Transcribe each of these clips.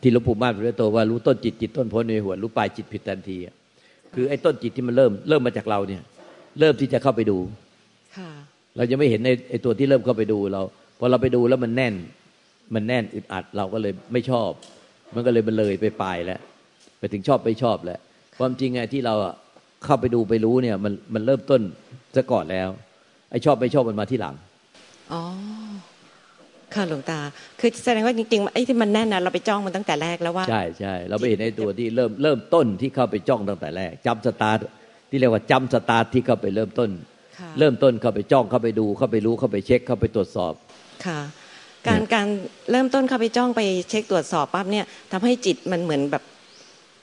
ที่หลวงปู่ม่านพระโตว่ารู้ต้นจิตจิตต้นพ้นในหัวรู้ปลายจิตผิดทันทีคือไอ้ต้นจิตที่มันเริ่มเริ่มมาจากเราเนี่ย เริ่มที่จะเข้าไปดูเราจะไม่เห็นในไอ้ตัวที่เริ่มเข้าไปดูเราพอเราไปดูแล้วมันแน่น มันแน่นอึดอัดเราก็เลยไม่ชอบ มันก็เลยมันเลยไปปลายแล้วไปถึงชอบไปชอบแล้วความจริงไงที่เราเข้าไปดูไปรู้เนี่ย มันมันเริ่มต้นซะก่อนแล้วไอ้ชอบไม่ชอบมันมาที่หลัง อ๋อ ค่ะหลวงตา คือแสดงว่าจริงๆไอ้ที่มันแน่นนะเราไปจ้องมันตั้งแต่แรกแล้วว่า ใช่ใช่เราไปเห็นไอ้ตัวที่เริ่มเริ่มต้นที่เข้าไปจ้องตั้งแต่แรกจำสตาร์ทที่เรียกว่าจำสตาร์ทที่เข้าไปเริ่มต้น เริ่มต้นเข้าไปจ้องเข้าไปดูเข้าไปรู้เข้าไปเช็คเข้าไปตรวจสอบค่ะการการเริ่มต้นเข้าไปจ้องไปเช็คตรวจสอบปั๊บเนี่ยทำให้จิตมันเหมือนแบบ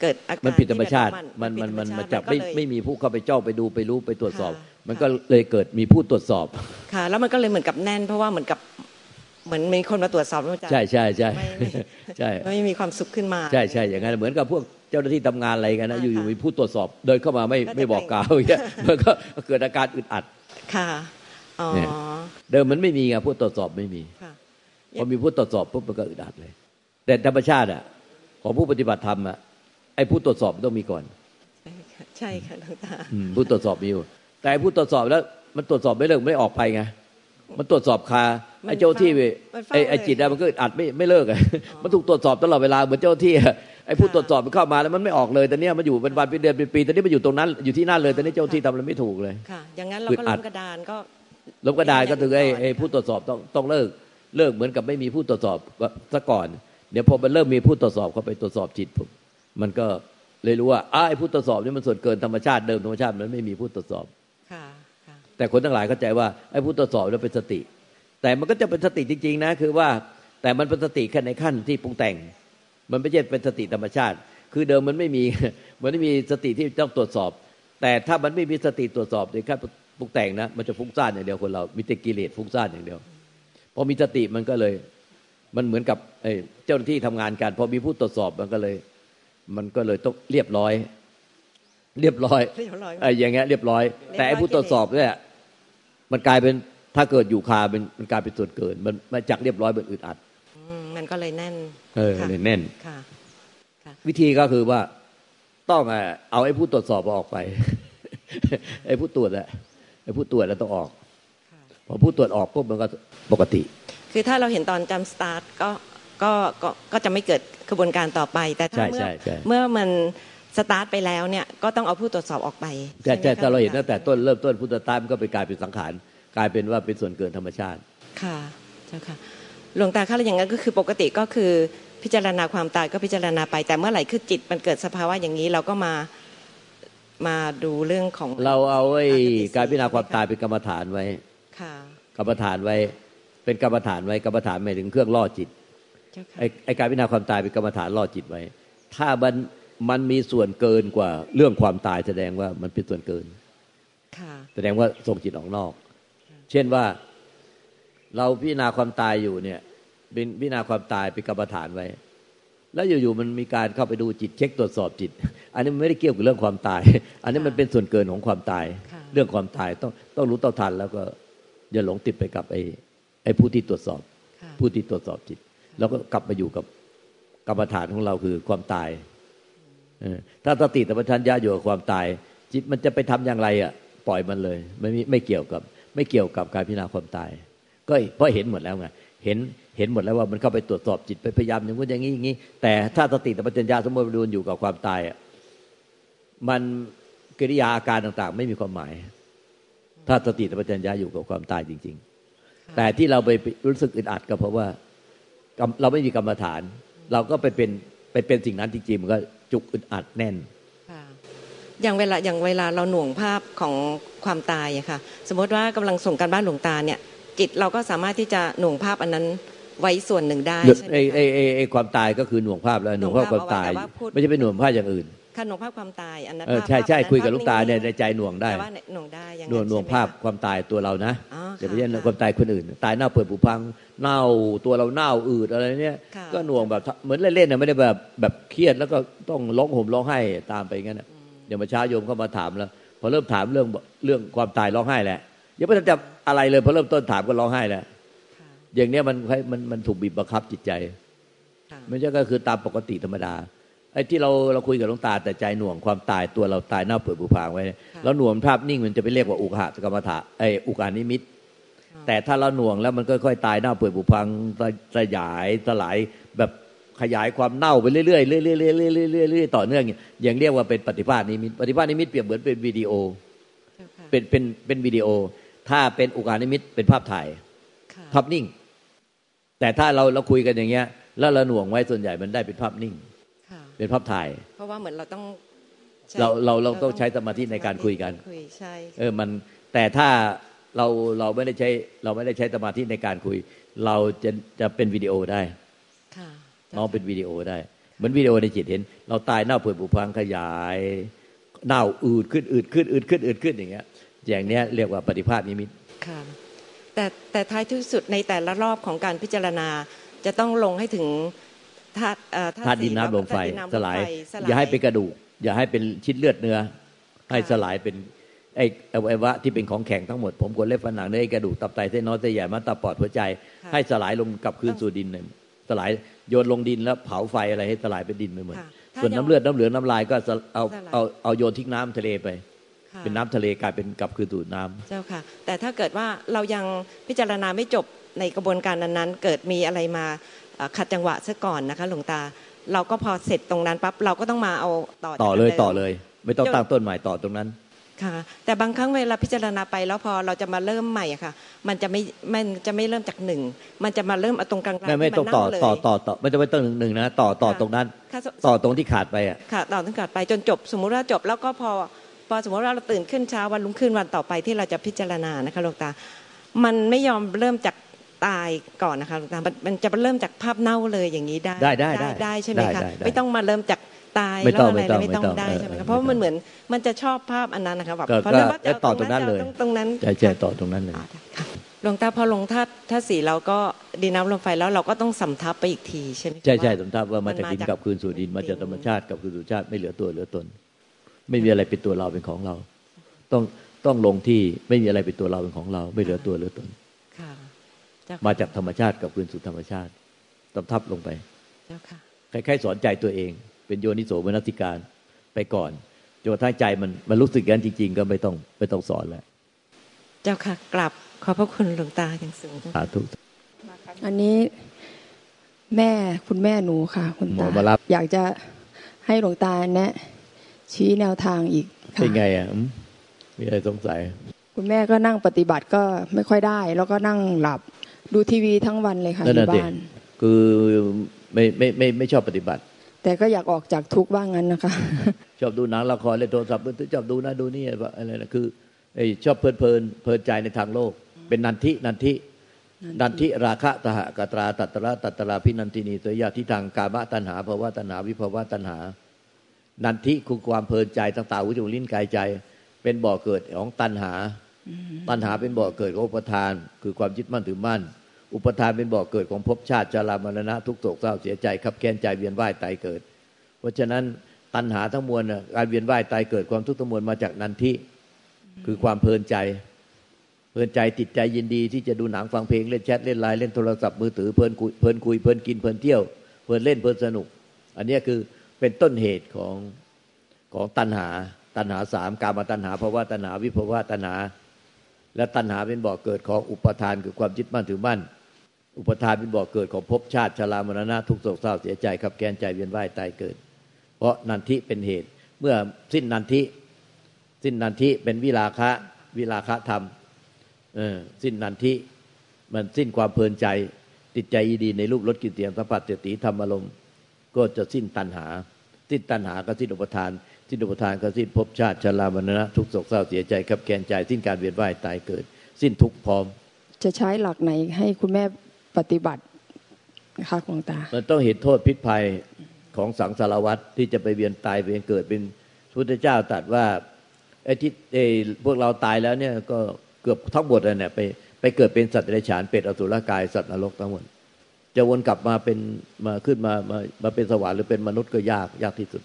เกิดอาการมันผิดธรรมชาติมันมันมันมันจะไม่ไม่มีผู้เข้าไปจ้องไปดูไปรู้ไปตรวจสอบ มันก็เลยเกิดมีผู้ตรวจสอบค่ะแล้วมันก็เลยเหมือนกับแน่น เพราะว่าเหมือนกับ เหมือนมีคนมาตรวจสอบใช่ใช่ใช่ใช่ไม่มีความสุขขึ้นมา ใช่ใช่อย่างนั้นเหมือนกับพวกเจ้าหน้าที่ทำงานอะไรกันนะอยู่ๆมีผู้ตรวจสอบเดินเข้ามาไม่ไม่บอกกล่าวอย่างเงี้ยมันก็เกิดอาการอึดอัดค่ะอ๋อเดิมมันไม่มีไงผู้ตรวจสอบไม่มีพอมีผู้ตรวจสอบปุ๊บมันก็อึดอัดเลย แต่ธรรมชาติอะของผู้ปฏิบัติธรรมอะไอ้ผู้ตรวจสอบต้องมีก่อน ใช่ค่ะหลวงตาผู้ตรวจสอบมีอยู่ แต่ผู้ตรวจสอบแล้ว มันตรวจสอบไม่เลิกไม่ออกไปไงมันตรวจสอบคา ไอ้เจ้าที่ไอ้ไอ้จิตมันก็อัดไม่ไม่เลิกอะมันถูกตรวจสอบตลอดเวลาเหมือนเจ้าที่ไอ้ผู้ตรวจสอบมันเข้ามาแล้วมันไม่ออกเลยแต่เนี้ยมันอยู่เป็นวันเป็นเดือนเป็นปีแต่นี้มันอยู่ตรงนั้นอยู่ที่นั่นเลยแต่นี้เจ้าที่ทำอะไรไม่ถูกเลยค่ะอย่างนั้นเราก็ล้มกระดานก็ล้มกระดานก็ถึงไอ้ไอ้ผู้ตรวจสอบต้องต้องเลิกเลิกเหมือนกับไม่มีผู้ตรวจสอบซะก่อน เดี๋ยวพอมันเริ่มมีผู้ตรวจสอบเข้าไปตรวจสอบจิตผมมันก็เลยรู้ว่าไอ้ผู้ตรวจสอบนี่มันส่วนเกินธรรมชาติเดิมธรรมชาติมันไม่มีผู้ตรวจสอบค่ะแต่คนทั้งหลายเข้าใจว่าไอ้ผู้ตรวจสอบนี่เป็นสติ แต่มันก็จะเป็นสติจริง ๆ นะ คือว่าแต่มันเป็นสติแค่ในขั้นที่ปรุงแต่ง มันไม่ใช่เป็นสติธรรมชาติ คือเดิมมันไม่มีมันไม่มีสติที่ต้องตรวจสอบ แต่ถ้ามันไม่มีสติตรวจสอบในขั้นปรุงแต่งนะมันจะฟุ้งซ่านอย่างเดียวคนเรา มีแต่กิเลสฟุ้งซ่านอย่างเดียวพอมีสติมันก็เลย มันเหมือนกับเจ้าหน้าที่ทำงานกันพอมีผู้ตรวจสอบมันก็เลย มันก็เลยต้องเรียบร้อย เรียบร้อยไอ้อย่างเงี้ยเรียบร้อย แต่ไอ้ผู้ตรวจสอบเนี่ยมันกลายเป็น ถ้าเกิดอยู่คาเป็นมันกลายเป็นส่วนเกิน มันมาจากเรียบร้อยเป็นอึดอัดมันก็เลยแน่น เออเลยแน่นค่ะวิธีก็คือว่าต้องเอาไอ้ผู้ตรวจสอบออกไป ไอ้ผู้ตรวจแหละไอ้ผู้ตรวจแล้วต้องออกพอผู้ตรวจออกปุ๊บมันก็ปกติ คือถ้าเราเห็นตอนจะสตาร์ทก็ก็ก็ก็จะไม่เกิดกระบวนการต่อไป แต่ถ้าเมื่อเมื่อมันสตาร์ทไปแล้วเนี่ยก็ต้องเอาผู้ตรวจสอบออกไปใช่ใช่ถ้าเราเห็นตั้งแต่ต้นเริ่มต้นผู้ตรวจตามก็ไปกลายเป็นสังขาร กลายเป็นว่าเป็นส่วนเกินธรรมชาติ ค่ะเจ้าค่ะหลวงตาค่ะอย่างนั้นก็คือปกติก็คือพิจารณาความตายก็พิจารณาไปแต่เมื่อไหร่คือจิตมันเกิดสภาวะอย่างนี้เราก็มามาดูเรื่องของเราเอาไอ้การพิจารณาความตายเป็นกรรมฐานไว้ค่ะกรรมฐานไว้ เป็นกรรมฐานไว้กรรมฐานหมายถึงเครื่องล่อจิตไอ้การพิจารณาความตายเป็นกรรมฐานล่อจิตไว้ ถ้ามันมันมีส่วนเกินกว่าเรื่องความตายแสดงว่ามันเป็นส่วนเกินแสดงว่าส่งจิตออกนอก เช่นว่าเราพิจารณาความตายอยู่เนี่ยเป็นพิจารณาความตายเป็นกรรมฐานไว้ แล้วอยู่ๆมันมีการเข้าไปดูจิตเช็คตรวจสอบจิต อันนี้มันไม่ได้เกี่ยวกับเรื่องความตาย อันนี้มันเป็นส่วนเกินของความตาย เรื่องความตายต้องต้องรู้ต้าทัน แล้วก็อย่าหลงติดไปกับไอ้ไอ้ผู้ที่ตรวจสอบ ผู้ที่ตรวจสอบจิต แล้วก็กลับมาอยู่กับกรรมฐานของเราคือความตายถ้าสติสัมปชัญญะอยู่กับความตาย จิตมันจะไปทำอย่างไรอะปล่อยมันเลย ไม่ไม่เกี่ยวกับ ไม่เกี่ยวกับการพิจารณาความตาย ก็เพราะเห็นหมดแล้วไงเห็นเห็นหมดแล้วว่ามันเข้าไปตรวจสอบจิตไปพยายามอย่างนู้นอย่างนี้อย่างนี้ แต่ถ้าสติสัมปชัญญะสมมติดูอยู่กับความตายอะมันกิริยาอาการต่างๆ ไม่มีความหมาย ถ้าสติสัมปชัญญะอยู่กับความตายจริง ๆ แต่ที่เราไปรู้สึกอึดอัดก็เพราะว่า เราไม่มีกรรมฐาน เราก็ไปเป็นไปเป็นสิ่งนั้นจริงๆมันก็จุกอึดอัดแน่น อย่างเวลาอย่างเวลาเราหน่วงภาพของความตายอะค่ะ สมมติว่ากำลังส่งการบ้านหลวงตาเนี่ย จิตเราก็สามารถที่จะหน่วงภาพอันนั้นไว้ส่วนหนึ่งได้ใช่ไหมไอ้ไอ้ไอ้ความตายก็คือหน่วงภาพแล้วหน่วงภาพความตาย ไม่ใช่เป็นหน่วงภาพอย่างอื่นค่ะหน่วงภาพความตายอันนั้นใช่ใช่คุยกับลูกตาเนี่ยในใจหน่วงได้หน่วงได้หน่วงหน่วงภาพความตายตัวเรานะอย่าไปเช่นความตายคนอื่น ตายเน่าเปื่อยผุพังเน่าตัวเราเน่าอืดอะไรเนี่ย ก็หน่วงแบบเหมือนเล่นๆนะไม่ได้แบบแบบเครียดแล้วก็ต้องร้องห่มร้องไห้ตามไปงั้น เดี๋ยวมาช้าโยมเข้ามาถามแล้วพอเริ่มถามเรื่องเรื่องความตายร้องไห้แหละยังไม่ทันจะอะไรเลยพอเริ่มต้นถามก็ร้องไห้แล้วอย่างเนี้ยมันมันมันถูกบีบบังคับจิตใจไม่ใช่ก็คือตามปกติธรรมดาไอ้ที่เราเราคุยกับหลวงตาแต่ใจหน่วงความตายตัวเราตายเน่าเปื่อยผุพังไว้แล้วหน่วงภาพนิ่งมันจะไปเรียกว่าอุกหะกรรมฐานไอ้อุกานิมิต แต่ถ้าเราหน่วงแล้วมันค่อยๆตายเน่าเปื่อยผุพังสยายสลายแบบ ขยายความเน่าไปเรื่อยๆเรื่อยๆเรื่อยๆเรื่อยๆเรื่อยๆต่อเนื่องอย่างเรียกว่าเป็นปฏิภาณนิมิตปฏิภาณนิมิตเปรียบเหมือนเป็นวิดีโอเป็นเป็นเป็นวิดีโอ ถ้าเป็นอุกานิมิตเป็นภาพถ่ายภาพนิ่ง แต่ถ้าเราเราคุยกันอย่างเงี้ย แล้วเราหน่วงไว้ส่วนใหญ่มันได้เป็นภาพนิ่งเป็นภาพถ่าย เพราะว่าเหมือนเราต้องเราเราเราต้องใช้สมาธิในการคุยกันใช่เออมันแต่ถ้าเราเราไม่ได้ใช้เราไม่ได้ใช้สมาธิในการคุย เราจะจะเป็นวิดีโอได้ น้องเป็นวิดีโอได้ เหมือนวิดีโอในจิตเห็น เราตายเน่าเปื่อยผุพังขยายเน่าอืดขึ้นอืดขึ้นอืดขึ้นอืดขึ้นอย่างเงี้ย อย่างเนี้ยเรียกว่าปฏิภาณนิมิตค่ะแต่แต่ท้ายที่สุดในแต่ละรอบของการพิจารณาจะต้องลงให้ถึงธาตุธาตุดินน้ำลมไฟสลาย อย่าให้เป็นกระดูก อย่าให้เป็นชิ้นเลือดเนื้อ ให้สลายเป็นไอ้อวัยวะที่เป็นของแข็งทั้งหมด ผมกดเล็บฝันหนังเนื้อกระดูกตับไตเส้นน้อยเส้นใหญ่มาตับปอดหัวใจ ให้สลายลงกับคืนสู่ดินเลยสลาย โยนลงดินแล้วเผาไฟอะไรให้สลายเป็นดินไปหมดส่วนน้ำเลือดน้ำเหลืองน้ำลายก็เอาเอาเอาโยนทิ้งน้ำทะเลไป เป็นน้ำทะเลกลายเป็นกลับคืนสู่น้ำเจ้าค่ะ แต่ถ้าเกิดว่าเรายังพิจารณาไม่จบในกระบวนการนั้นๆ เกิดมีอะไรมาขัดจังหวะซะก่อนนะคะหลวงตา เราก็พอเสร็จตรงนั้นปั๊บเราก็ต้องมาเอาต่อต่อเลยต่อเลย ไม่ต้องตั้งต้นใหม่ต่อตรงนั้น ค่ะ แต่บางครั้งเวลาพิจารณาไปแล้วพอเราจะมาเริ่มใหม่อะค่ะ มันจะไม่มันจะไม่เริ่มจากหนึ่งมันจะมาเริ่มเอาตรงกลางๆไม่ไม่ต้องต่อต่อต่อต่อไม่ต้องไปตั้งหนึ่งหนึ่งนะต่อต่อตรงนั้น ต่อตรงที่ขาดไปอะค่ะต่อตรงขาดไปจนจบ สมมุติว่าจบแล้วก็พอพอสมมติว่าเราตื่นขึ้นเช้าวันรุ่งขึ้นวันต่อไปที่เราจะพิจารณานะคะหลวงตา มันไม่ยอมเริ่มจากตายก่อนนะคะหลวงตา มันจะเริ่มจากภาพเน่าเลยอย่างนี้ได้ ได้ได้ได้ใช่ไหมคะไม่ต้องมาเริ่มจาก ตายแล้วอะไรไม่ต้องได้ใช่ไหมครับเพราะมันเหมือนมันจะชอบภาพอันนั้นนะคะแบบเพราะนั้นว่าจะต่อตรงนั้นเลยตรงนั้นใช่ใช่ต่อตรงนั้นเลยหลวงตาพอลงท่าท่าสีเราก็ดินน้ำลมไฟแล้วเราก็ต้องสำทับไปอีกทีใช่ไหมใช่ใช่สำทับว่ามาจากดินกับคืนสู่ดินมาจากธรรมชาติกับคืนสู่ชาติไม่เหลือตัวเหลือตน ไม่มีอะไรเป็นตัวเราเป็นของเรา ต้องต้องลงที่ไม่มีอะไรเป็นตัวเราเป็นของเรา ไม่เหลือตัวเหลือตนมาจากธรรมชาติกับคืนสู่ธรรมชาติสำทับลงไปคล้ายๆสอนใจตัวเอง เป็นโยนิโสมนสิการไปก่อนจนท้ายใจมันมันรู้สึกกันจริง ๆ ก็ไม่ต้องไม่ต้องสอนแล้ว เจ้าค่ะกลับขอบพระคุณหลวงตาอย่างสูงสาธุอันนี้แม่คุณแม่หนูค่ะ คุณตาอยากจะให้หลวงตาแนะ ชี้แนวทางอีกเป็นไงอะมีอะไรสงสัย คุณแม่ก็นั่งปฏิบัติก็ไม่ค่อยได้ แล้วก็นั่งหลับดูทีวีทั้งวันเลยค่ะที่บ้าน คือไม่ไม่ไม่ไม่ชอบปฏิบัติ แต่ก็อยากออกจากทุกข์ว่างั้นนะคะ ชอบดูหนังละครเล่นโทรศัพท์ชอบดูนะดูนี่อะไรนะคือไอ้ชอบเพลินเพลินเพลินใจในทางโลก เป็นนันทินันทินันทิราคะตหะกตราตัตระตัตระพินันทินีตัวยาที่ทางกามะตัณหาภาวะตัณหาวิภาวะตัณหา นันทิคือความเพลินใจต่างๆวิจุลิ้นกายใจ เป็นบ่อเกิดของตัณหา ตัณหาเป็นบ่อเกิดของอุปทาน คือความยึดมั่นถือมั่น อุปทานเป็นบ่อกเกิดของภพชาติจรามรณะทุกโศกเศร้าเสียใจขับแค้นใจเวียนว่ายตายเกิด เพราะฉะนั้นตัณหาทั้งมวลการเวียนว่ายตายเกิดความทุกข์ทั้งมวลมาจากนันทิคือความเพลินใจ เพลินใจติดใจยินดีที่จะดูหนังฟังเพลงเล่นแชทเล่นไลน์เล่นโทรศัพท์มือถือเพลินคุยเพลินคุยเพลินกินเพลินเที่ยวเพลินเล่นเพลินสนุก อันนี้คือเป็นต้นเหตุของของตัณหาตัณหาสามกามาตัณหาภาวะตัณหาวิภาวะตัณหา และตัณหาเป็นบ่อกเกิดของอุปทานคือความยึดมั่นถือมั่น อุปทานเป็นบ่อกเกิดของภพชาติชรามรณะทุกโศกเศร้าเสียใจขับแกนใจเวียนว่ายตายเกิด เพราะนันทิเป็นเหตุ เมื่อสิ้นนันทิ สิ้นนันทิเป็นวิลาคะวิลาคะธรรมเออสิ้นนันทิมันสิ้นความเพลินใจ ติดใจดีในรูปรสกิเตียงสัมผัสเตีธรรมอารมณ์ก็จะสิ้นตัณหา สิ้นตัณหาก็สิ้นอุปทาน สิ้นอุปทานก็สิ้นภพชาติชรามรณะทุกโศกเศร้าเสียใจขับแกนใจ สิ้นการเวียนว่ายตายเกิด สิ้นทุกพร้อม จะใช้หลักไหนให้คุณแม่ ปฏิบัตินะคะหลวงตา มันต้องเห็นโทษพิษภัยของสังสารวัตรที่จะไปเวียนตายเวียนเกิดเป็นพุทธเจ้าตรัสว่าไอ้ที่ไอ้พวกเราตายแล้วเนี่ยก็เกือบทั้งหมดเลยเนี่ยไปไปเกิดเป็นสัตว์เดรัจฉานเป็ดอสุรกายสัตว์นรกทั้งหมดจะวนกลับมาเป็นมาขึ้นมามามาเป็นสวรรค์หรือเป็นมนุษย์ก็ยากยากที่สุด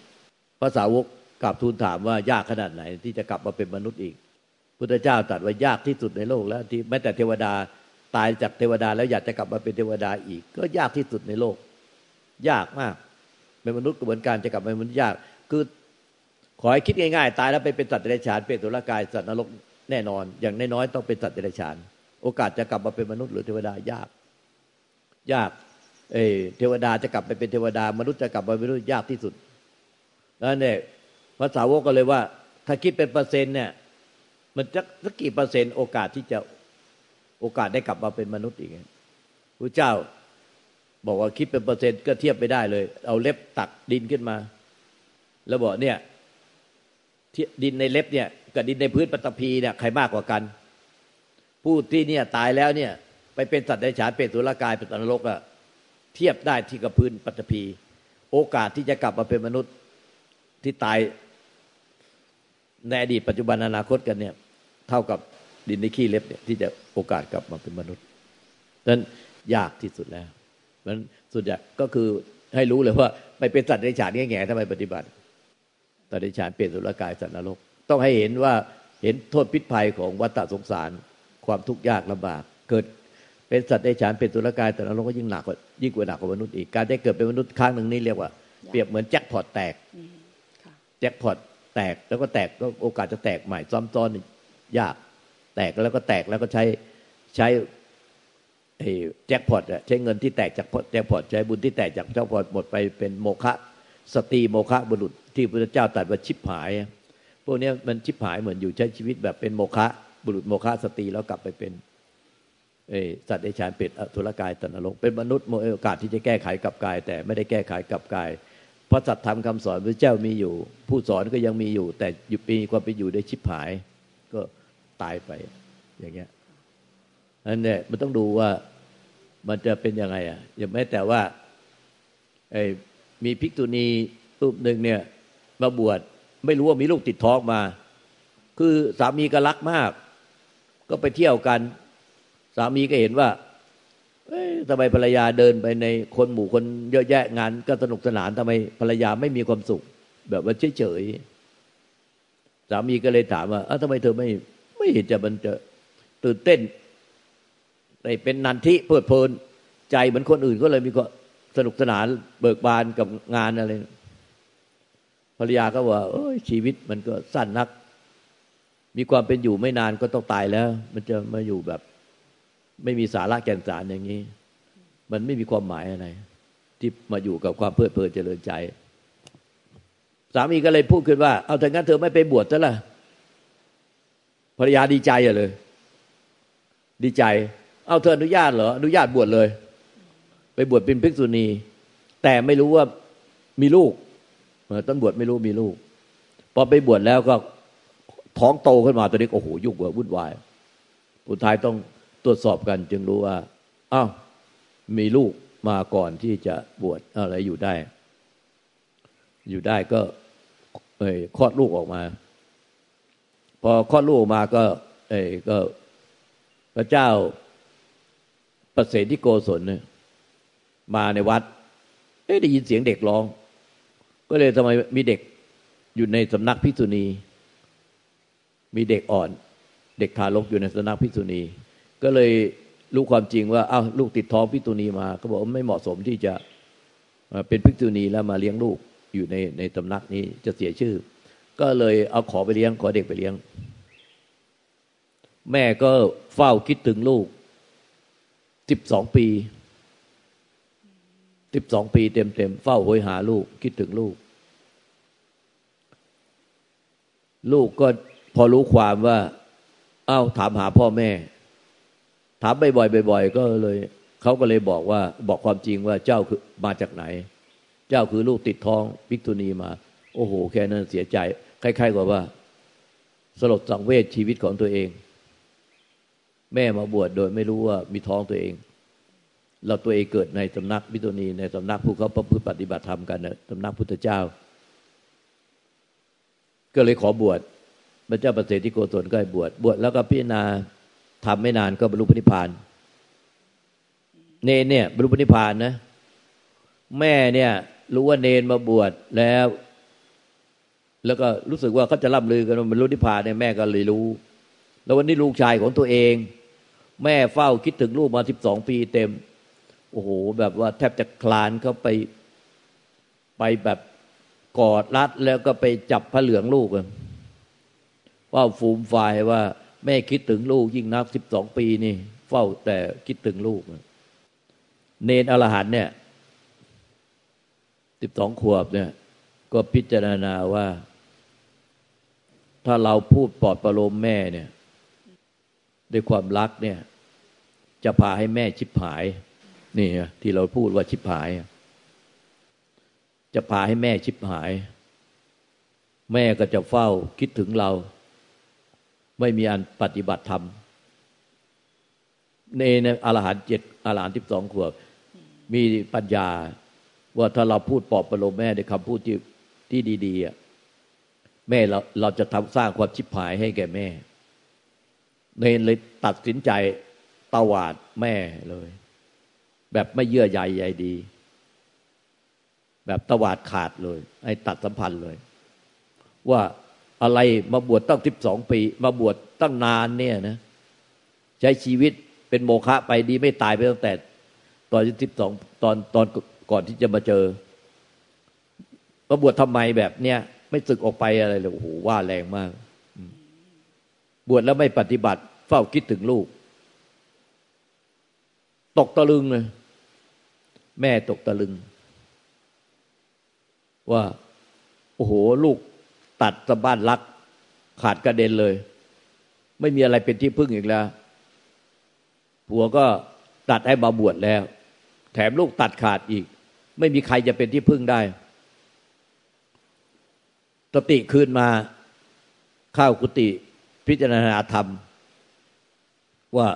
ภาษาวกกลับทูลถามว่ายากขนาดไหนที่จะกลับมาเป็นมนุษย์อีก พุทธเจ้าตรัสว่ายากที่สุดในโลกแล้วที่แม้แต่เทวดา ตายจากเทวดาแล้วอยากจะกลับมาเป็นเทวดาอีก ก็ยากที่สุดในโลก ยากมาก เป็นมนุษย์กระบวนการจะกลับมาเป็นมนุษย์ยาก คือขอให้คิดง่ายๆ ตายแล้วไปเป็นสัตว์เดรัจฉานเป็นตุลกายสัตว์นรกแน่นอน อย่างน้อยๆต้องเป็นสัตว์เดรัจฉาน โอกาสจะกลับมาเป็นมนุษย์หรือเทวดายาก ยาก เอเทวดาจะกลับไปเป็นเทวดามนุษย์จะกลับมาเป็นมนุษย์ยากที่สุดนั่นเนี่ยภาษาวกก็เลยว่า ถ้าคิดเป็นเปอร์เซ็นต์เนี่ยมันจะสักกี่เปอร์เซ็นต์โอกาสที่จะ โอกาสได้กลับมาเป็นมนุษย์อีกพระเจ้าบอกว่าคิดเป็นเปอร์เซ็นต์ก็เทียบไปได้เลย เอาเล็บตักดินขึ้นมา แล้วบอกเนี่ยดินในเล็บเนี่ยกับดินในพื้นปฐพีเนี่ยใครมากกว่ากัน ผู้ที่เนี่ยตายแล้วเนี่ย ไปเป็นสัตว์ในฉานเป็นสุรกายเป็นตนรกอะเทียบได้ที่กับพื้นปฐพี โอกาสที่จะกลับมาเป็นมนุษย์ที่ตายในอดีตปัจจุบันอนาคตกันเนี่ย เท่ากับ ดินในขี้เล็บเนี่ยที่จะโอกาสกลับมาเป็นมนุษย์นั้นยากที่สุดแล้วมันสุดใหญ่ก็คือให้รู้เลยว่าไปเป็นสัตว์ในฉานแง่ๆทำไมปฏิบัติสัตว์ในฉานเปลี่ยนสุรกายสัตว์นรก ต้องให้เห็นว่าเห็นโทษพิษภัยของวัฏสงสาร ความทุกข์ยากลำบาก เกิดเป็นสัตว์ในฉานเป็นสุรกายแต่นรกก็ยิ่งหนักกว่ายิ่งกว่าหนักกว่ามนุษย์อีกการได้เกิดเป็นมนุษย์ครั้งหนึ่งนี่เรียกว่าเปรียบเหมือนแจ็คพอตแตกแจ็คพอตแตกแล้วก็แตกก็โอกาสจะแตกใหม่ซ้ำซ้อนยาก แตกแล้วก็แตกแล้วก็ใช้ใช้แจ็คพอตใช้เงินที่แตกจากแจ็คพอตใช้บุญที่แตกจากแจ็คพอตหมดไปเป็นโมฆะสตรีโมฆะบุรุษที่พระเจ้าตรัสว่าชิบหาย พวกนี้มันชิบหายเหมือนอยู่ใช้ชีวิตแบบเป็นโมฆะบุรุษโมฆะสตรีแล้วกลับไปเป็นสัตว์เดชานเป็ดอสุรกายตนรกเป็นมนุษย์โอกาสที่จะแก้ไขกับกาย แต่ไม่ได้แก้ไขกับกายพระสัตธรรมคำสอนพระเจ้ามีอยู่ ผู้สอนก็ยังมีอยู่ แต่อยู่ปีความเป็นอยู่ได้ชิบหาย ตายไป อย่างเงี้ยอันนี้มันต้องดูว่ามันจะเป็นยังไงอะอย่างแม้แต่ว่าไอ้มีภิกษุณีรูปหนึ่งเนี่ย มาบวชไม่รู้ว่ามีลูกติดท้องมา คือสามีก็รักมาก ก็ไปเที่ยวกัน สามีก็เห็นว่าทำไมภรรยาเดินไปในคนหมู่คนเยอะแยะงาน ก็สนุกสนานทำไมภรรยาไม่มีความสุข แบบว่าเฉยๆสามีก็เลยถามว่าทำไมเธอไม่ ไม่เห็นจะมันจะตื่นเต้นได้เป็นนันทิเพลิดเพลินใจเหมือนคนอื่นก็เลยมีก็สนุกสนานเบิกบานกับงานอะไรภรรยาก็ว่าเอ้ยชีวิตมันก็สั้นนัก มีความเป็นอยู่ไม่นานก็ต้องตายแล้ว มันจะมาอยู่แบบ ไม่มีสาระแก่นสารอย่างนี้ มันไม่มีความหมายอะไร ที่มาอยู่กับความเพลิดเพลินเจริญใจ สามีก็เลยพูดขึ้นว่า เอาถ้างั้นเธอไม่ไปบวชซะละ ภรรยาดีใจเลย ดีใจ เอาเธออนุญาตเหรออนุญาตบวชเลย ไปบวชเป็นภิกษุณี แต่ไม่รู้ว่ามีลูกต้นบวชไม่รู้มีลูกพอไปบวชแล้วก็ท้องโตขึ้นมาตอนนี้โอ้โหยุ่งกว่าวุ่นวายผู้ท้ายต้องตรวจสอบกัน จึงรู้ว่าอ้าวมีลูกมาก่อนที่จะบวชอะไรอยู่ได้ อยู่ได้ก็เอ้คลอดลูกออกมา พอคลอดลูกออกมาก็เอก็พระเจ้าประเสริฐที่โกศลเนี่ยมาในวัดเอ๊ได้ยินเสียงเด็กร้อง ก็เลยทำไมมีเด็กอยู่ในสำนักพิษุณี มีเด็กอ่อน เด็กทารกอยู่ในสำนักพิษุณี ก็เลยรู้ความจริงว่าอ้าวลูกติดท้องพิษุณีมา ก็บอกไม่เหมาะสมที่จะเป็นพิษุณีแล้วมาเลี้ยงลูกอยู่ในในตำนักนี้จะเสียชื่อ ก็เลยเอาขอไปเลี้ยง ขอเด็กไปเลี้ยง แม่ก็เฝ้าคิดถึงลูกสิบสองปีสิบสองปีเต็มเต็มเฝ้าหอยหาลูกคิดถึงลูก ลูกก็พอรู้ความว่า เอา้าถามหาพ่อแม่ ถามบ่อยๆบ่อยๆก็เลยเขาก็เลยบอกว่าบอกความจริงว่าเจ้าคือมาจากไหน เจ้าคือลูกติดท้องพิกตุนีมา โอ้โห แค่นั้นเสียใจ คล้ายๆกับว่า สลดสังเวชชีวิตของตัวเอง แม่มาบวชโดยไม่รู้ว่ามีท้องตัวเอง เราตัวเองเกิดในสำนักมิตนีในสำนักผู้เขาประพฤติปฏิบัติธรรมกันนะสำนักพุทธเจ้า ก็เลยขอบวชพระเจ้าประเสริฐที่โกศลก็ให้บวชบวชแล้วก็พิจารณาทำไม่นานก็บรรลุพระนิพพานเนนเนี่ยบรรลุพระนิพพานนะ แม่เนี่ย รู้ว่าเนนมาบวชแล้ว แล้วก็รู้สึกว่าเขาจะร่ำลือกันว่าบรรลุนิพพานเนี่ยแม่ก็เลยรู้ แล้ววันนี้ลูกชายของตัวเอง แม่เฝ้าคิดถึงลูกมาสิบสองปีเต็ม โอ้โห แบบว่าแทบจะคลานเข้าไปไปแบบกอดรัดแล้วก็ไปจับพระเหลืองลูกว่าฟูมฝ่ายว่า แม่คิดถึงลูกยิ่งนักสิบสองปีนี่ เฝ้าแต่คิดถึงลูก เนนอรหันเนี่ยสิบสองขวบเนี่ย ก็พิจารณาว่า ถ้าเราพูดปลอบประโลมแม่เนี่ย ด้วยความรักเนี่ย จะพาให้แม่ชิบหาย นี่ที่เราพูดว่าชิบหาย จะพาให้แม่ชิบหาย แม่ก็จะเฝ้าคิดถึงเรา ไม่มีอันปฏิบัติธรรมในในอรหันเจ็ดอรหันที่สองขวบ มีปัญญาว่าถ้าเราพูดปลอบประโลมแม่ด้วยคำพูดที่ที่ดีๆ แม่เราเราจะทำสร้างความชิบหายให้แก่แม่ เนนเลยตัดสินใจตวาดแม่เลย แบบไม่เยื่อใยใยดี แบบตวาดขาดเลยให้ตัดสัมพันธ์เลย ว่าอะไรมาบวชตั้งสิบสองปี มาบวชตั้งนานเนี่ยนะ ใช้ชีวิตเป็นโมฆะไปดีไม่ตายไปตั้งแต่ ตอนสิบสองตอนตอนก่อนที่จะมาเจอมาบวชทำไมแบบเนี้ย ไม่สึกออกไปอะไรเลยโอ้โหว่าแรงมาก บวชแล้วไม่ปฏิบัติ เฝ้าคิดถึงลูก ตกตะลึงเลยแม่ตกตะลึง ว่า โอ้โห ลูกตัดสะบ้านรัก ขาดกระเด็นเลย ไม่มีอะไรเป็นที่พึ่งอีกแล้วผัวก็ตัดให้มาบวชแล้ว แถมลูกตัดขาดอีก ไม่มีใครจะเป็นที่พึ่งได้ สติคืนมาข้าวกุฏิพิจารณาธรรม ว่า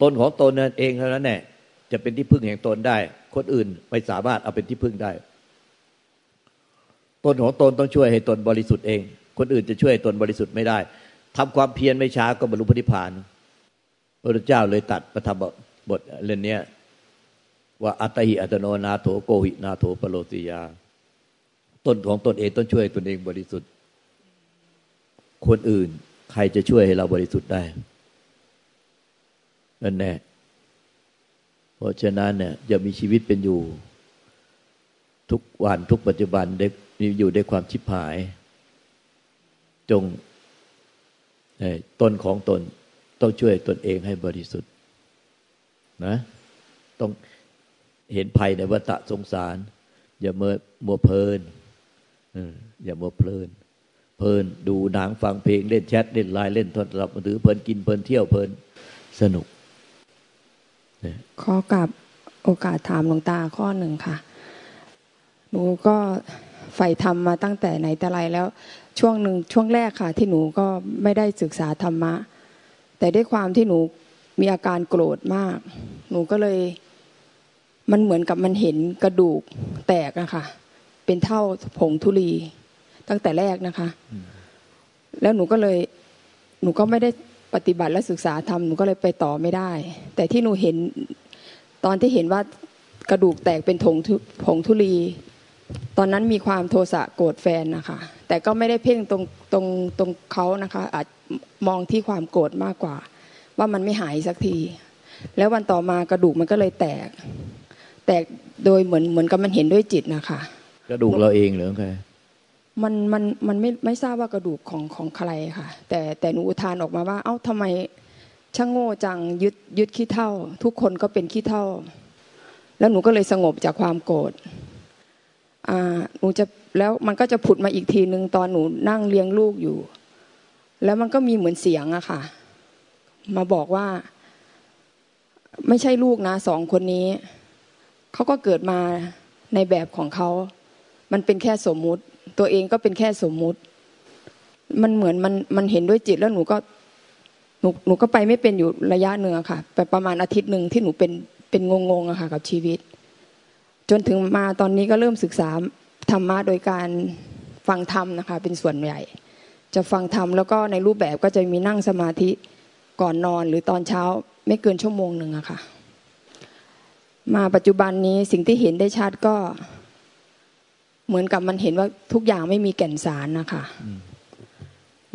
ตนของตนนั่นเองเท่านั้นแหละจะเป็นที่พึ่งแห่งตนได้ คนอื่นไม่สามารถเอาเป็นที่พึ่งได้ ตนของตนต้องช่วยให้ตนบริสุทธิ์เอง คนอื่นจะช่วยตนบริสุทธิ์ไม่ได้ทำความเพียรไม่ช้าก็บรรลุพระนิพพานพระเจ้าเลยตัดประธรรมบทเรื่องนี้ว่าอัตหิอัตโนนาโถโกหินาโถปโลติยา ตนของตนเองต้องช่วยตนเองบริสุทธิ์ คนอื่นใครจะช่วยให้เราบริสุทธิ์ได้นั่นแน่เพราะฉะนั้นเนี่ยจะมีชีวิตเป็นอยู่ ทุกวันทุกปัจจุบันได้มีอยู่ด้วยความชิบหาย จงตนของตนต้องช่วยตนเองให้บริสุทธิ์นะต้องเห็นภัยในวัฏสงสาร อย่าเมื่อมัวเพลิน อย่ามัวเพลิน เพลินดูหนังฟังเพลงเล่นแชทเล่นไลน์เล่นโทรศัพท์มือถือเพลินกินเพลินเที่ยวเพลินสนุกขอกับโอกาสถามหลวงตาข้อหนึ่งค่ะ หนูก็ใฝ่ธรรมมาตั้งแต่ไหนแต่ไรแล้ว ช่วงหนึ่งช่วงแรกค่ะ ที่หนูก็ไม่ได้ศึกษาธรรมะ แต่ด้วยความที่หนูมีอาการโกรธมาก หนูก็เลย มันเหมือนกับมันเห็นกระดูกแตกอะค่ะ เป็นเท่าผงธุลีตั้งแต่แรกนะคะ แล้วหนูก็เลย หนูก็ไม่ได้ปฏิบัติและศึกษาทำหนูก็เลยไปต่อไม่ได้ แต่ที่หนูเห็นตอนที่เห็นว่ากระดูกแตกเป็นผงผงทุลี ตอนนั้นมีความโทสะโกรธแฟนนะคะ แต่ก็ไม่ได้เพ่งตรงตรงตรงเขานะคะ อาจมองที่ความโกรธมากกว่า ว่ามันไม่หายสักที แล้ววันต่อมากระดูกมันก็เลยแตก แตกโดยเหมือนเหมือนกับมันเห็นด้วยจิตนะคะ กระดูกเราเองหรือไงมันมันมันไม่ไม่ทราบว่ากระดูกของของใครค่ะ แต่แต่หนูอุทานออกมาว่า เอ้าทำไมช่างโง่จังยึดยึดขี้เท่า ทุกคนก็เป็นขี้เท่า แล้วหนูก็เลยสงบจากความโกรธอ่าหนูจะแล้วมันก็จะผุดมาอีกทีหนึ่งตอนหนูนั่งเลี้ยงลูกอยู่ แล้วมันก็มีเหมือนเสียงอะค่ะ มาบอกว่า ไม่ใช่ลูกนะสองคนนี้เขาก็เกิดมาในแบบของเขา มันเป็นแค่สมมุติ ตัวเองก็เป็นแค่สมมุติ มันเหมือนมันมันเห็นด้วยจิตแล้วหนูก็หนูหนูก็ไปไม่เป็นอยู่ระยะเนื้อค่ะไปประมาณอาทิตย์หนึ่งที่หนูเป็นเป็นงงๆอะค่ะ กับชีวิต จนถึงมาตอนนี้ก็เริ่มศึกษาธรรมะโดยการฟังธรรมนะคะ เป็นส่วนใหญ่ จะฟังธรรมแล้วก็ในรูปแบบก็จะมีนั่งสมาธิก่อนนอนหรือตอนเช้าไม่เกินชั่วโมงหนึ่งอะค่ะ มาปัจจุบันนี้สิ่งที่เห็นได้ชัดก็ เหมือนกับมันเห็นว่าทุกอย่างไม่มีแก่นสารนะคะ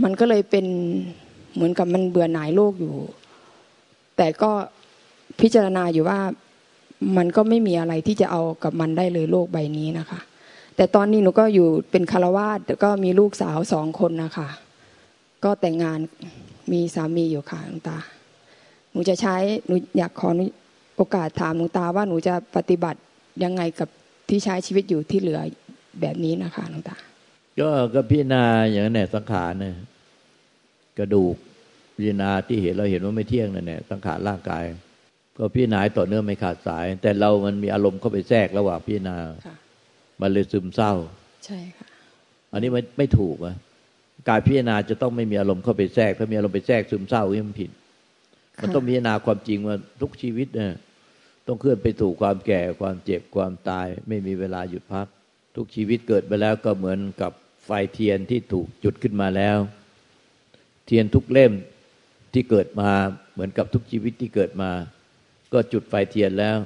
มันก็เลยเป็นเหมือนกับมันเบื่อหน่ายโลกอยู่ แต่ก็พิจารณาอยู่ว่ามันก็ไม่มีอะไรที่จะเอากับมันได้เลยโลกใบนี้นะคะ แต่ตอนนี้หนูก็อยู่เป็นคารวาสแล้วก็มีลูกสาวสองคนนะคะ ก็แต่งงานมีสามีอยู่ค่ะหลวงตา หนูจะใช้หนูอยากขอโอกาสถามหลวงตาว่าหนูจะปฏิบัติยังไงกับที่ใช้ชีวิตอยู่ที่เหลือ แบบนี้นะคะหลวงตา ก็ก็พิจารณาอย่างนั้นแหละสังขารเนี่ยกระดูกพิจารณาที่เห็นเราเห็นว่าไม่เที่ยงนั่นแหละสังขารร่างกาย ก็พิจารณาต่อเนื่องไม่ขาดสาย แต่เรามันมีอารมณ์เข้าไปแทรกระหว่างพิจารณามันเลยซึมเศร้า ใช่ค่ะ อันนี้ไม่ไม่ถูกอะการพิจารณาจะต้องไม่มีอารมณ์เข้าไปแทรกถ้ามีอารมณ์ไปแทรกซึมเศร้านี่มันผิด มันต้องพิจารณาความจริงว่าทุกชีวิตเนี่ยต้องเคลื่อนไปสู่ความแก่ความเจ็บความตาย ไม่มีเวลาหยุดพัก ทุกชีวิตเกิดไปแล้วก็เหมือนกับไฟเทียนที่ถูกจุดขึ้นมาแล้ว เทียนทุกเล่มที่เกิดมาเหมือนกับทุกชีวิตที่เกิดมา ก็จุดไฟเทียนแล้ว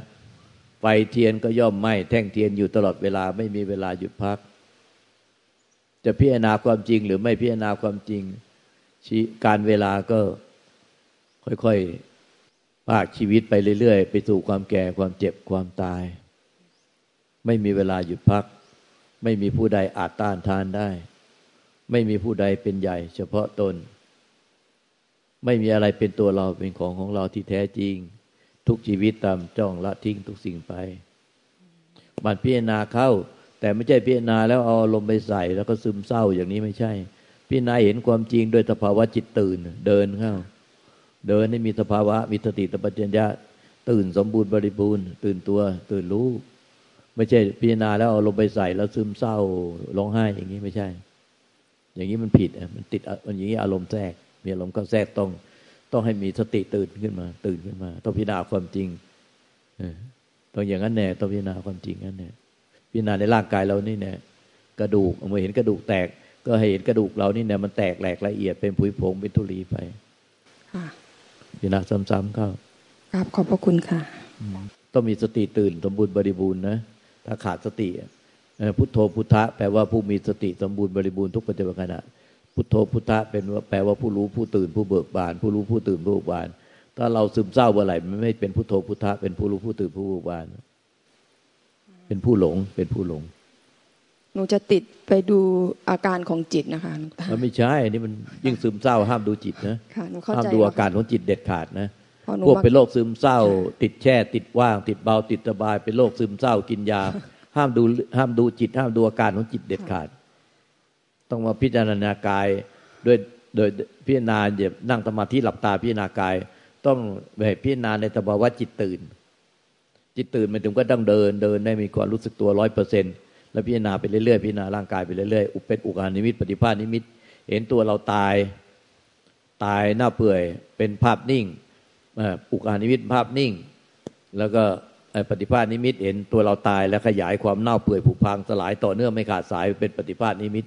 ไฟเทียนก็ย่อมไหม้แท่งเทียนอยู่ตลอดเวลาไม่มีเวลาหยุดพัก จะพิจารณาความจริงหรือไม่พิจารณาความจริง การเวลาก็ค่อยๆภาคชีวิตไปเรื่อยๆ ไปสู่ความแก่ความเจ็บความตาย ไม่มีเวลาหยุดพัก ไม่มีผู้ใดอาจต้านทานได้ ไม่มีผู้ใดเป็นใหญ่ เฉพาะตน ไม่มีอะไรเป็นตัวเราเป็นของของเราที่แท้จริง ทุกชีวิตตามจ้องละทิ้งทุกสิ่งไป มันพิจารณาเข้า แต่ไม่ใช่พิจารณาแล้วเอาลมไปใส่ แล้วก็ซึมเศร้าอย่างนี้ไม่ใช่ พิจารณาเห็นความจริงโดยสภาวะจิตตื่น เดินเข้า เดินให้มีสภาวะมีสติตปัญญาตื่นสมบูรณ์บริบูรณ์ ตื่นตัว ตื่นรู้ ไม่ใช่พิจารณาแล้วเอาลงไปใส่แล้วซึมเศร้าร้องไห้อย่างนี้ไม่ใช่ อย่างนี้มันผิดอะมันติดมันอย่างนี้อารมณ์แทรก มีอารมณ์ก็แทรกต้อง ต้องให้มีสติตื่นขึ้นมา ตื่นขึ้นมา ต้องพิจารณาความจริงต้องอย่างนั้นแน่ต้องพิจารณาความจริงนั้นแน่พิจารณาในร่างกายเรานี่แน่กระดูกเมื่อเห็นกระดูกแตก ก็ให้เห็นกระดูกเรานี่แน่มันแตกแหลกละเอียดเป็นผุยผงเป็นทุลีไปพิจารณาซ้ำๆเข้าครับขอบพระคุณค่ะ ต้องมีสติตื่นสมบูรณ์บริบูรณ์นะ ถ้าขาดสติพุทโธพุทธะแปลว่าผู้มีสติสมบูรณ์บริบูรณ์ทุกปัจจุบันขณะพุทโธพุทธะเป็นว่าแปลว่าผู้รู้ผู้ตื่นผู้เบิกบาน ผู้รู้ผู้ตื่นผู้เบิกบาน ถ้าเราซึมเศร้าเมื่อไหร่มันไม่เป็นพุทโธพุทธะเป็นผู้รู้ผู้ตื่นผู้เบิกบาน เป็นผู้หลงเป็นผู้หลง หนูจะติดไปดูอาการของจิตนะคะมันไม่ใช่อันนี้มันยิ่งซึมเศร้าห้ามดูจิตนะห้ามดูอาการของจิตเด็ดขาดนะ พวกเป็นโรคซึมเศร้า ติดแช่ ติดว่าง ติดเบาติดสบาย เป็นโรคซึมเศร้ากินยา ห้ามดูห้ามดูจิต ห้ามดูอาการของจิตเด็ดขาด ต้องมาพิจารณากายด้วยโดยพิจารณาอย่านั่งสมาธิหลับตาพิจารณากาย ต้องแบบพิจารณาในสภาวะจิตตื่น จิตตื่นมันถึงก็ต้องเดินเดินได้มีความรู้สึกตัวร้อยเปอร์เซ็นต์แล้วพิจารณาไปเรื่อยๆพิจารณาร่างกายไปเรื่อยๆอุปเป็นอุกานิมิตปฏิภาณนิมิต เห็นตัวเราตาย ตายหน้าเปื่อย เป็นภาพนิ่ง อุกานิมิตภาพนิ่ง แล้วก็ปฏิภาณนิมิตเห็นตัวเราตายแล้วขยายความเน่าเปื่อยผุพังสลายต่อเนื่องไม่ขาดสายเป็นปฏิภาณนิมิต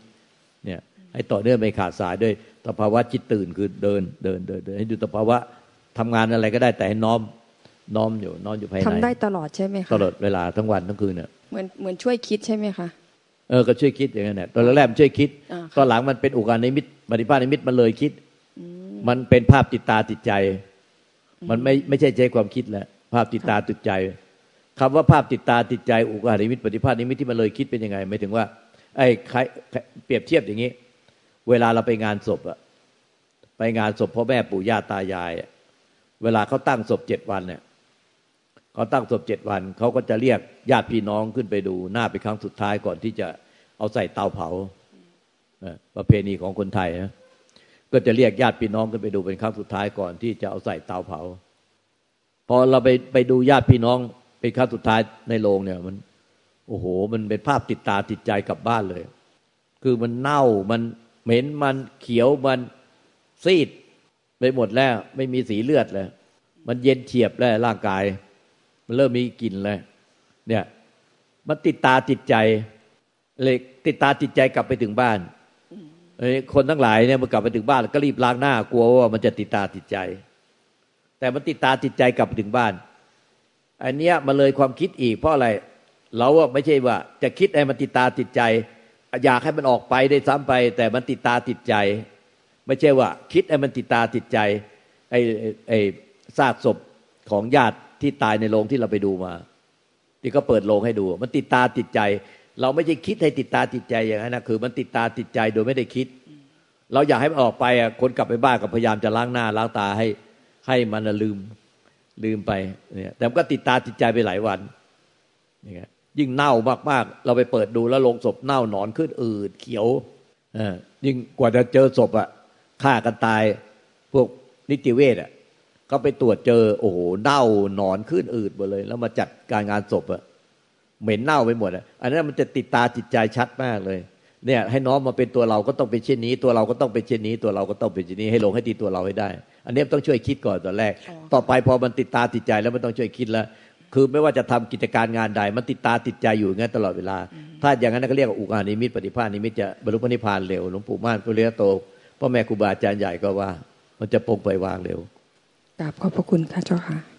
เนี่ยให้ต่อเนื่องไม่ขาดสายด้วยสภาวะจิตตื่นคือเดินเดินเดินเดินให้ดูสภาวะทำงานอะไรก็ได้แต่ให้น้อมน้อมอยู่น้อมอยู่ภายในทำได้ตลอดใช่ไหมคะตลอดเวลาทั้งวันทั้งคืนเนี่ยเหมือนเหมือนช่วยคิดใช่ไหมคะเออก็ช่วยคิดอย่างนั้นแหละตอนแรกมันช่วยคิด ตอนหลังมันเป็นอุกานิมิตปฏิภาณนิมิตมันเลยคิด มันเป็นภาพติดตาติดใจ มันไม่ไม่ใช่ใจความคิดแล้วภาพติดตาติดใจคำว่าภาพติดตาติดใจอุกาหิมิตปฏิภาณนิมิตที่มันเลยคิดเป็นยังไงหมายถึงว่าไอ้ใครเปรียบเทียบอย่างนี้ เวลาเราไปงานศพอะไปงานศพพ่อแม่ปู่ย่าตายาย เวลาเขาตั้งศพเจ็ดวันเนี่ยเขาตั้งศพเจ็ดวันเขาก็จะเรียกญาติพี่น้องขึ้นไปดูหน้าไปครั้งสุดท้ายก่อนที่จะเอาใส่เตาเผาประเพณีของคนไทยนะ ก็จะเรียกญาติพี่น้องกันไปดูเป็นครั้งสุดท้ายก่อนที่จะเอาใส่เตาเผา พอเราไปไปดูญาติพี่น้องเป็นครั้งสุดท้ายในโรงเนี่ย มัน โอ้โห มันเป็นภาพติดตาติดใจกลับบ้านเลย คือมันเน่ามันเหม็นมันเขียวมันซีดไปหมดแล้ว ไม่มีสีเลือดเลยมันเย็นเฉียบแล้วร่างกาย มันเริ่มมีกลิ่นเลยเนี่ย มันติดตาติดใจเลยติดตาติดใจกลับไปถึงบ้าน คนทั้งหลายเนี่ยมันกลับไปถึงบ้านก็รีบล้างหน้ากลัวว่ามันจะติดตาติดใจ แต่มันติดตาติดใจกลับไปถึงบ้าน อันเนี้ยมันเลยความคิดอีกเพราะอะไร เราอะไม่ใช่ว่า จะคิดให้มันติดตาติดใจ อยากให้มันออกไปได้ซ้ำไป แต่มันติดตาติดใจ ไม่ใช่ว่า คิดให้มันติดตาติดใจไอ้ไอ้ซากศพของญาติที่ตายในโรงที่เราไปดูมา ที่ก็เปิดโรงให้ดู มันติดตาติดใจ เราไม่ใช่คิดให้ติดตาติดใจอย่างนั้นนะคือ มันติดตาติดใจโดยไม่ได้คิด เราอยากให้มันออกไปอะคนกลับไปบ้านก็พยายามจะล้างหน้าล้างตาให้ให้มันลืมลืมไปเนี่ยแต่มันก็ติดตาติดใจไปหลายวันนี่ยิ่งเน่ามากๆ เราไปเปิดดูแล้วลงศพเน่าหนอนขึ้นอืดเขียวอยิ่งกว่าจะเจอศพอะฆ่ากันตายพวกนิติเวชอะเขาไปตรวจเจอโอ้โหเน่าหนอนขึ้นอืดหมดเลย แล้วมาจัดการงานศพอะ เหม็นเน่าไปหมดอะอันนั้นมันจะติดตาจิตใจชัดมากเลยเนี่ยให้น้องมาเป็นตัวเราก็ต้องเป็นเช่นนี้ ตัวเราก็ต้องเป็นเช่นนี้ ตัวเราก็ต้องเป็นเช่นนี้ให้ลงให้ตีตัวเราให้ได้ อันนี้ต้องช่วยคิดก่อนตอนแรก ต่อไปพอมันติดตาติดใจแล้วมันต้องช่วยคิดแล้วคือไม่ว่าจะทำกิจการงานใด มันติดตาติดใจอยู่งั้นตลอดเวลา ถ้าอย่างนั้นก็เรียกว่าอุกานิมิตปฏิภาณนิมิตจะบรรลุพระนิพพานเร็วหลวงปู่ม่านปุริยโตพ่อแม่ครูบาอาจารย์ใหญ่ก็ว่า มันจะปงไปวางเร็วกราบขอบพระคุณค่ะเจ้าค่ะ